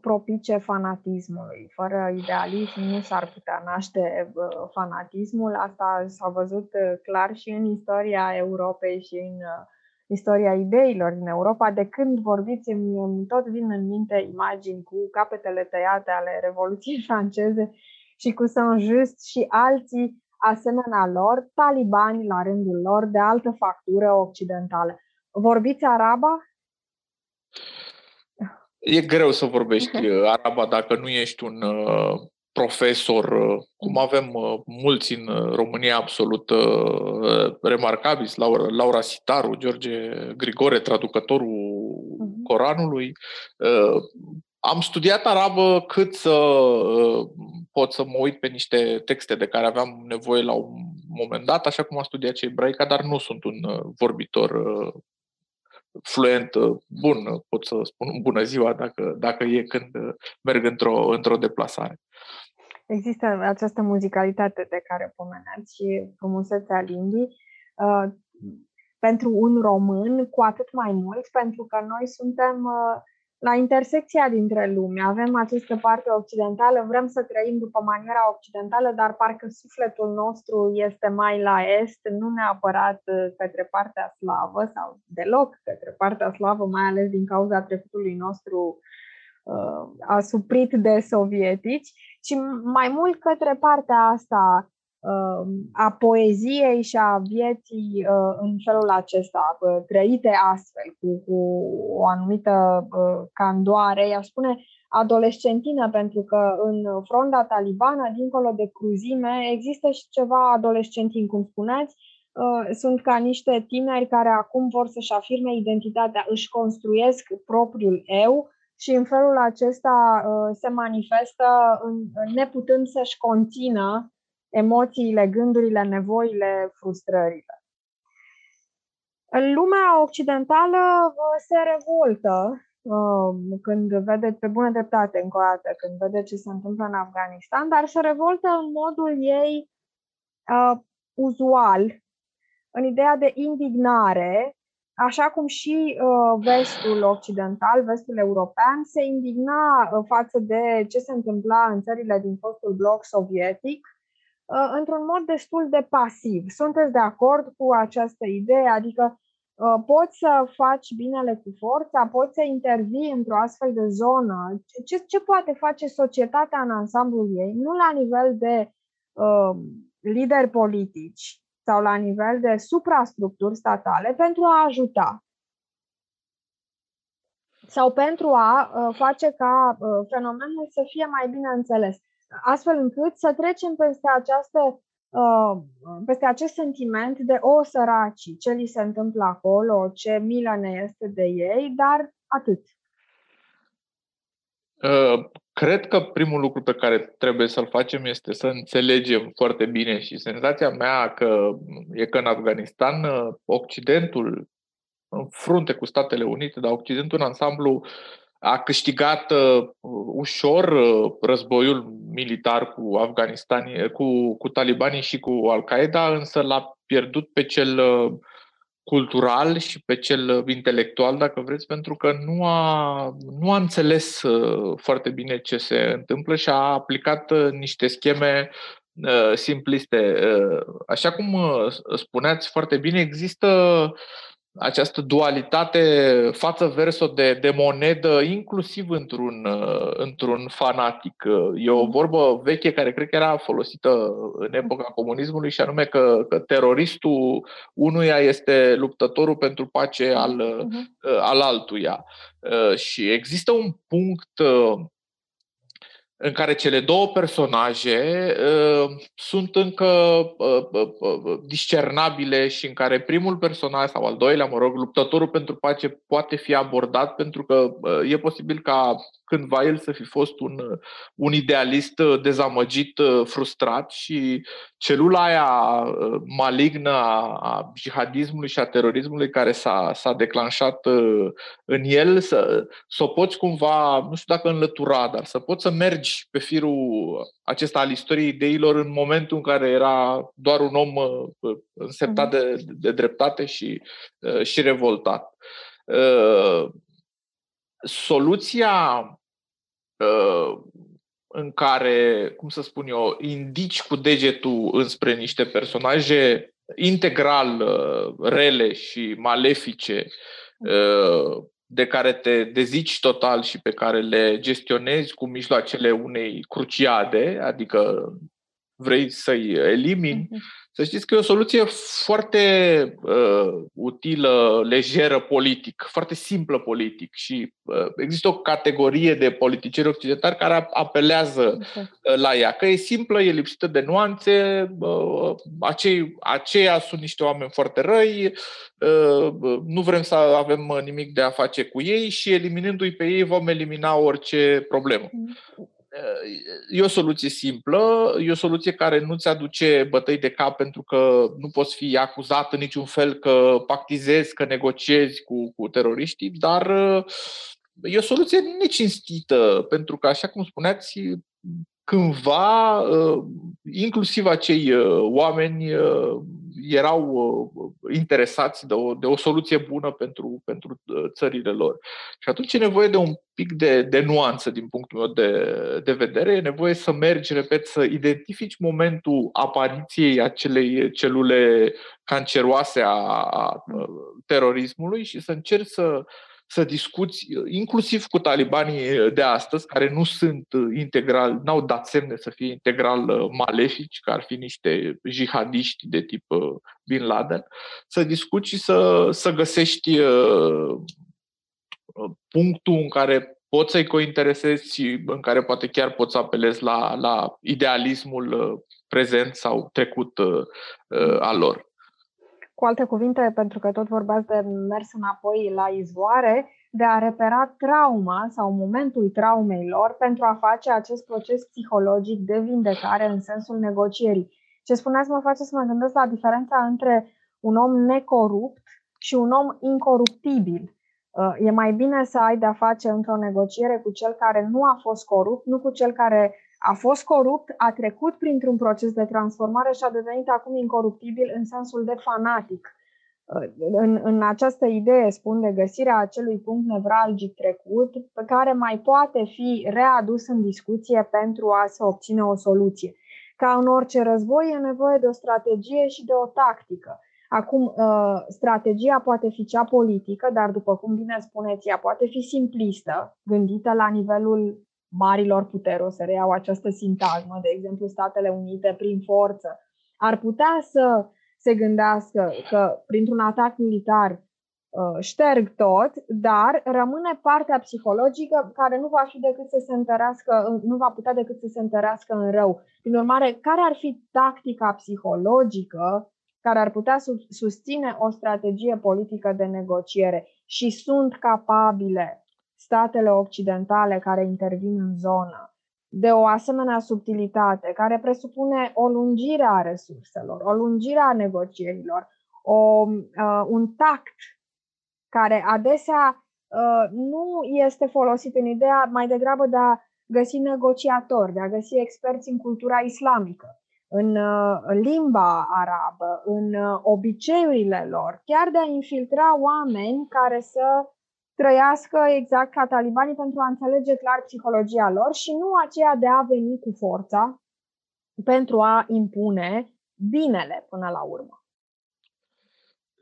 propice fanatismului. Fără idealism nu s-ar putea naște uh, fanatismul. Asta s-a văzut uh, clar și în istoria Europei și în uh, istoria ideilor din Europa. De când vorbiți, îmi, îmi tot vin în minte imagini cu capetele tăiate ale Revoluției franceze și cu Saint-Just și alții asemenea lor, talibani la rândul lor de altă factură occidentală. Vorbiți araba? E greu să vorbești araba dacă nu ești un uh, profesor, uh, cum avem uh, mulți în România absolut uh, remarcabili, Laura, Laura Sitaru, George Grigore, traducătorul uh-huh. Coranului. Uh, am studiat arabă cât să uh, pot să mă uit pe niște texte de care aveam nevoie la un moment dat, așa cum am studiat și ebraica, dar nu sunt un uh, vorbitor uh, fluent bun, pot să spun bună ziua dacă, dacă e când merg într-o, într-o deplasare. Există această muzicalitate de care pomeneați și frumusețea limbii. Uh, pentru un român, cu atât mai mult, pentru că noi suntem uh, la intersecția dintre lume. Avem această parte occidentală, vrem să trăim după maniera occidentală, dar parcă sufletul nostru este mai la est, nu neapărat către partea slavă sau deloc către partea slavă, mai ales din cauza trecutului nostru uh, asuprit de sovietici, ci mai mult către partea asta a poeziei și a vieții în felul acesta, trăite astfel, cu, cu o anumită candoare, i-aș spune adolescentină, pentru că în fronda talibană, dincolo de cruzime, există și ceva adolescentin, cum spuneți, sunt ca niște tineri care acum vor să-și afirme identitatea, își construiesc propriul eu și în felul acesta se manifestă neputând să-și conțină emoțiile, gândurile, nevoile, frustrările. În lumea occidentală se revoltă când vede, pe bună dreptate încă o dată, când vede ce se întâmplă în Afganistan, dar se revoltă în modul ei uh, uzual, în ideea de indignare, așa cum și uh, vestul occidental, vestul european, se indigna uh, față de ce se întâmpla în țările din fostul bloc sovietic, într-un mod destul de pasiv. Sunteți de acord cu această idee? Adică poți să faci binele cu forța, poți să intervii într-o astfel de zonă. Ce, ce poate face societatea în ansamblul ei, nu la nivel de uh, lideri politici sau la nivel de suprastructuri statale, pentru a ajuta sau pentru a uh, face ca uh, fenomenul să fie mai bine înțeles astfel încât să trecem peste această peste acest sentiment de o săraci, ce li se întâmplă acolo, ce milă ne este de ei, dar atât. Cred că primul lucru pe care trebuie să-l facem este să înțelegem foarte bine și senzația mea că e că în Afganistan Occidentul în frunte cu Statele Unite, dar Occidentul în ansamblu a câștigat uh, ușor uh, războiul militar cu Afganistan, cu, cu talibanii și cu Al-Qaeda, însă l-a pierdut pe cel uh, cultural și pe cel intelectual, dacă vreți, pentru că nu a, nu a înțeles uh, foarte bine ce se întâmplă și a aplicat uh, niște scheme uh, simpliste. Așa cum spuneați foarte bine, există această dualitate față verso de, de monedă, inclusiv într-un, într-un fanatic. E o vorbă veche care cred că era folosită în epoca comunismului și anume că, că teroristul unuia este luptătorul pentru pace al, uh-huh. al altuia. Și există un punct în care cele două personaje uh, sunt încă uh, uh, uh, discernabile și în care primul personaj sau al doilea, mă rog, luptătorul pentru pace poate fi abordat pentru că uh, e posibil ca cândva el să fi fost un, un idealist dezamăgit, frustrat și celula aia malignă a, a jihadismului și a terorismului care s-a, s-a declanșat în el, să, să o poți cumva, nu știu dacă înlătura, dar să poți să mergi pe firul acesta al istoriei ideilor în momentul în care era doar un om însemnat mhm. de, de dreptate și, și revoltat. Soluția Uh, în care, cum să spun eu, indici cu degetul înspre niște personaje integral uh, rele și malefice uh, de care te dezici total și pe care le gestionezi cu mijloacele unei cruciade, adică vrei să-i elimini, mhm. Să știți că e o soluție foarte uh, utilă, lejeră politic, foarte simplă politic și uh, există o categorie de politicieni occidentali care apelează uh, la ea. Că e simplă, e lipsită de nuanțe, uh, acei, aceia sunt niște oameni foarte răi, uh, nu vrem să avem nimic de a face cu ei și eliminându-i pe ei vom elimina orice problemă. Mm. E o soluție simplă, e o soluție care nu-ți aduce bătăi de cap pentru că nu poți fi acuzat în niciun fel că pactizezi, că negociezi cu, cu teroriștii, dar e o soluție necinstită, pentru că, așa cum spuneați, cândva, inclusiv acei oameni erau uh, interesați de o, de o soluție bună pentru, pentru uh, țările lor. Și atunci e nevoie de un pic de, de nuanță din punctul meu de, de vedere, e nevoie să mergi, repet, să identifici momentul apariției acelei celule canceroase a, a uh, terorismului și să încerci să, să discuți inclusiv cu talibanii de astăzi, care nu sunt integral, n-au dat semne să fie integral malefici, că ar fi niște jihadiști de tip uh, Bin Laden, să discuți și să, să găsești uh, punctul în care poți să-i cointeresezi și în care poate chiar poți să apelezi la, la idealismul uh, prezent sau trecut al lor. Cu alte cuvinte, pentru că tot vorbeați de mers înapoi la izvoare, de a repera trauma sau momentul traumei lor pentru a face acest proces psihologic de vindecare în sensul negocierii. Ce spuneați mă face să mă gândesc la diferența între un om necorupt și un om incoruptibil. Uh, e mai bine să ai de-a face într-o negociere cu cel care nu a fost corupt, nu cu cel care a fost corupt, a trecut printr-un proces de transformare și a devenit acum incoruptibil în sensul de fanatic. În, în această idee spun de găsirea acelui punct nevralgic trecut pe care mai poate fi readus în discuție pentru a se obține o soluție. Ca în orice război e nevoie de o strategie și de o tactică. Acum, ă, strategia poate fi cea politică, dar după cum bine spuneți, ea poate fi simplistă, gândită la nivelul marilor puteri, o să reiau această sintagmă, de exemplu Statele Unite prin forță, ar putea să se gândească că printr-un atac militar uh, șterg tot, dar rămâne partea psihologică care nu va fi decât să se întărească, nu va putea decât să se întărească în rău. Prin urmare, care ar fi tactica psihologică care ar putea susține o strategie politică de negociere și sunt capabile statele occidentale care intervin în zonă de o asemenea subtilitate care presupune o lungire a resurselor, o lungire a negocierilor, o, uh, un tact care adesea uh, nu este folosit în ideea mai degrabă de a găsi negociatori, de a găsi experți în cultura islamică. în limba arabă, în obiceiurile lor, chiar de a infiltra oameni care să trăiască exact ca talibanii pentru a înțelege clar psihologia lor și nu aceea de a veni cu forța pentru a impune binele până la urmă.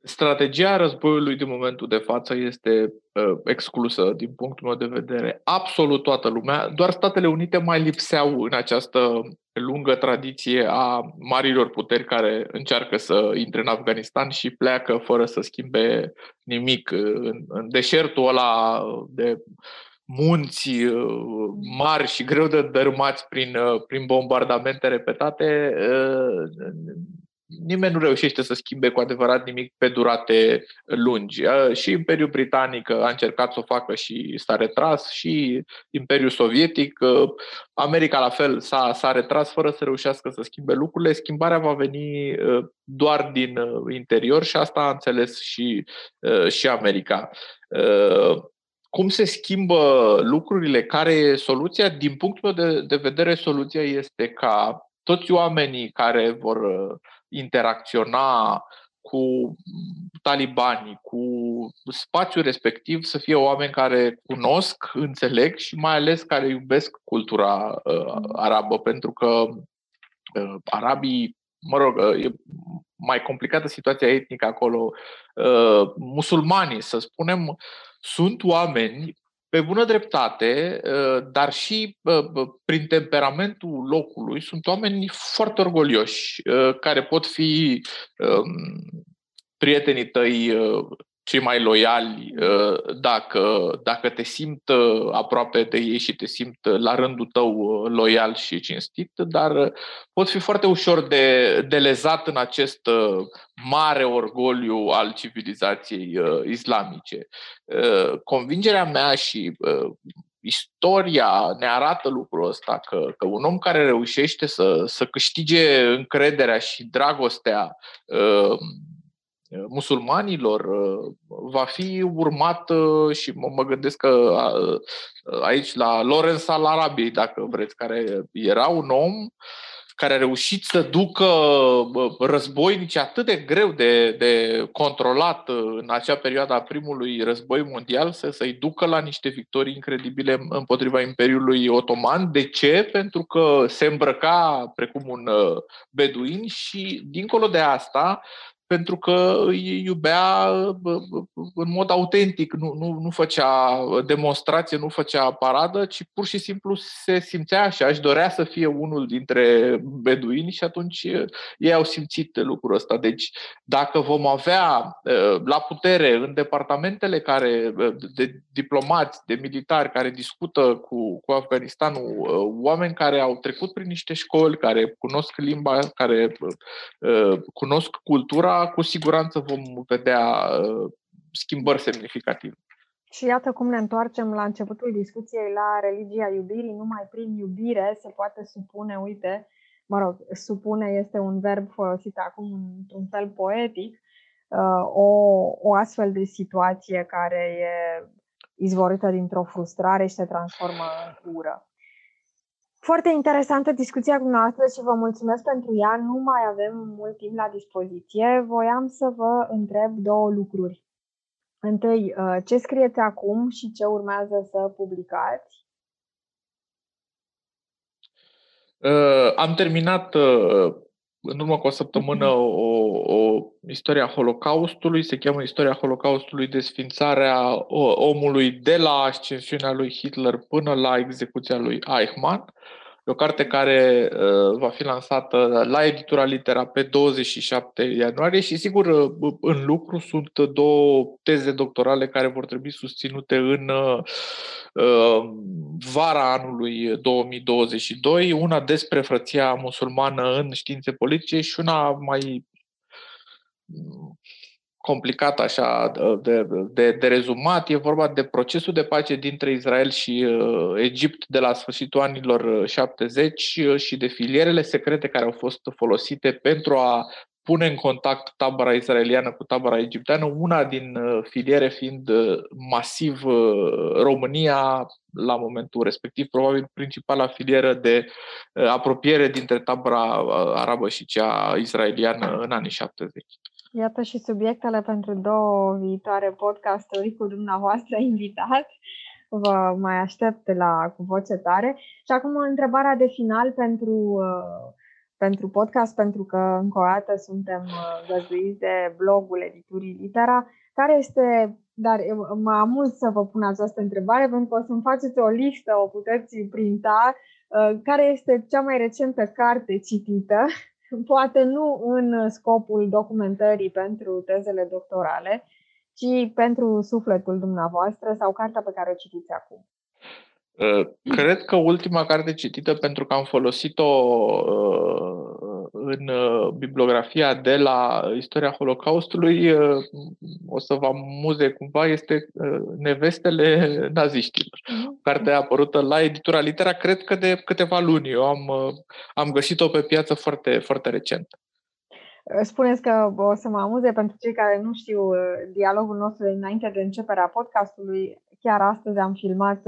Strategia războiului din momentul de față este uh, exclusă din punctul meu de vedere. Absolut toată lumea, doar Statele Unite mai lipseau în această lungă tradiție a marilor puteri care încearcă să intre în Afganistan și pleacă fără să schimbe nimic în, în deșertul ăla de munți uh, mari și greu de dărâmați prin, uh, prin bombardamente repetate, uh, nimeni nu reușește să schimbe cu adevărat nimic pe durate lungi. Și Imperiul Britanic a încercat să o facă și s-a retras, și Imperiul Sovietic, America la fel s-a, s-a retras fără să reușească să schimbe lucrurile. Schimbarea va veni doar din interior și asta a înțeles și, și America cum se schimbă lucrurile, care e soluția? Din punctul meu de, de vedere, soluția este ca toți oamenii care vor interacționa cu talibanii, cu spațiul respectiv, să fie oameni care cunosc, înțeleg și mai ales care iubesc cultura uh, arabă, pentru că uh, arabii, mă rog, uh, e mai complicată situația etnică acolo, uh, musulmanii, să spunem, sunt oameni pe bună dreptate, ă, dar și prin temperamentul locului, sunt oameni foarte orgolioși, ă, care pot fi ă, prietenii tăi cei mai loiali dacă, dacă te simt aproape de ei și te simt la rândul tău loial și cinstit, dar pot fi foarte ușor de, de lezat în acest mare orgoliu al civilizației islamice. Convingerea mea și istoria ne arată lucrul ăsta, că, că un om care reușește să, să câștige încrederea și dragostea uh, musulmanilor uh, va fi urmat uh, și mă gândesc că uh, aici la Lorenz al Arabiei, dacă vreți, care era un om care a reușit să ducă războinici atât de greu de, de controlat în acea perioadă a primului război mondial, să, să-i ducă la niște victorii incredibile împotriva Imperiului Otoman. De ce? Pentru că se îmbrăca precum un beduin și, dincolo de asta, pentru că îi iubea în mod autentic, nu, nu, nu făcea demonstrație, nu făcea paradă, ci pur și simplu se simțea așa, își dorea să fie unul dintre beduini și atunci ei au simțit lucrul ăsta. Deci dacă vom avea la putere în departamentele care, de diplomați, de militari care discută cu, cu Afganistanul, oameni care au trecut prin niște școli, care cunosc limba, care cunosc cultura, cu siguranță vom vedea uh, schimbări semnificative. Și iată cum ne întoarcem la începutul discuției la religia iubirii. Numai prin iubire se poate supune, uite, mă rog, supune este un verb folosit acum într-un fel poetic, uh, o, o astfel de situație care e izvorită dintr-o frustrare și se transformă în ură. Foarte interesantă discuția cu noastră și vă mulțumesc pentru ea. Nu mai avem mult timp la dispoziție. Voiam să vă întreb două lucruri. Întâi, uh, ce scrieți acum și ce urmează să publicați? Uh, am terminat uh, în urmă cu o săptămână o, o istoria Holocaustului, se cheamă Istoria Holocaustului, desfințarea omului de la ascensiunea lui Hitler până la execuția lui Eichmann. E o carte care uh, va fi lansată la editura Litera pe 27 ianuarie și, sigur, uh, în lucru sunt două teze doctorale care vor trebui susținute în uh, vara anului 2022, una despre frăția musulmană în științe politice și una mai complicat așa de, de, de rezumat. E vorba de procesul de pace dintre Israel și uh, Egipt de la sfârșitul anilor 70 uh, uh, și de filierele secrete care au fost folosite pentru a pune în contact tabăra israeliană cu tabăra egipteană, una din uh, filiere fiind uh, masiv România la momentul respectiv, probabil principala filieră de apropiere dintre tabăra arabă și cea israeliană în anii 70. Iată și subiectele pentru două viitoare podcasturi cu dumneavoastră invitat. Vă mai aștept la cu voce tare. Și acum întrebarea de final pentru, uh, pentru podcast, pentru că încă o dată suntem uh, găzduiți de blogul Editurii Litera. Care este, dar mă amuz să vă pun această întrebare pentru că o să-mi faceți o listă, o puteți printa, uh, care este cea mai recentă carte citită poate nu în scopul documentării pentru tezele doctorale, ci pentru sufletul dumneavoastră sau cartea pe care o citiți acum. Uh, cred că ultima carte citită, pentru că am folosit-o uh, în uh, bibliografia de la istoria Holocaustului, o să vă amuze cumva, este Nevestele naziștilor. Mm-hmm. Cartea apărută la editura Litera, cred că de câteva luni. Eu am, am găsit-o pe piață foarte, foarte recent. Spuneți că o să mă amuze pentru cei care nu știu dialogul nostru înainte de începerea podcastului. Chiar astăzi am filmat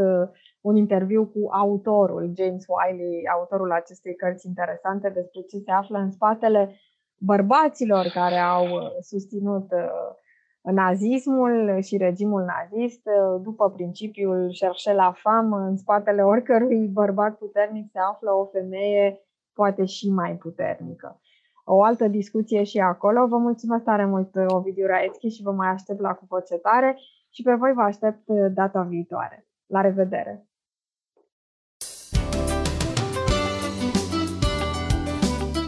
un interviu cu autorul, James Wiley, autorul acestei cărți interesante despre ce se află în spatele bărbaților care au uh, susținut uh, nazismul și regimul nazist uh, după principiul chercher la femme, în spatele oricărui bărbat puternic se află o femeie poate și mai puternică. O altă discuție și acolo. Vă mulțumesc tare mult, Ovidiu Raetski, și vă mai aștept la cuvocetare și pe voi vă aștept data viitoare. La revedere!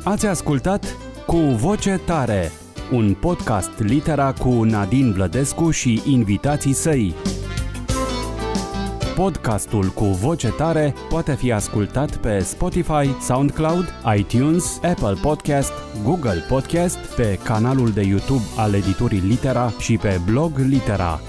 Ați ascultat Cu Voce Tare, un podcast litera cu Nadine Blădescu și invitații săi. Podcastul cu voce tare poate fi ascultat pe Spotify, SoundCloud, iTunes, Apple Podcast, Google Podcast, pe canalul de YouTube al editurii Litera și pe blog Litera.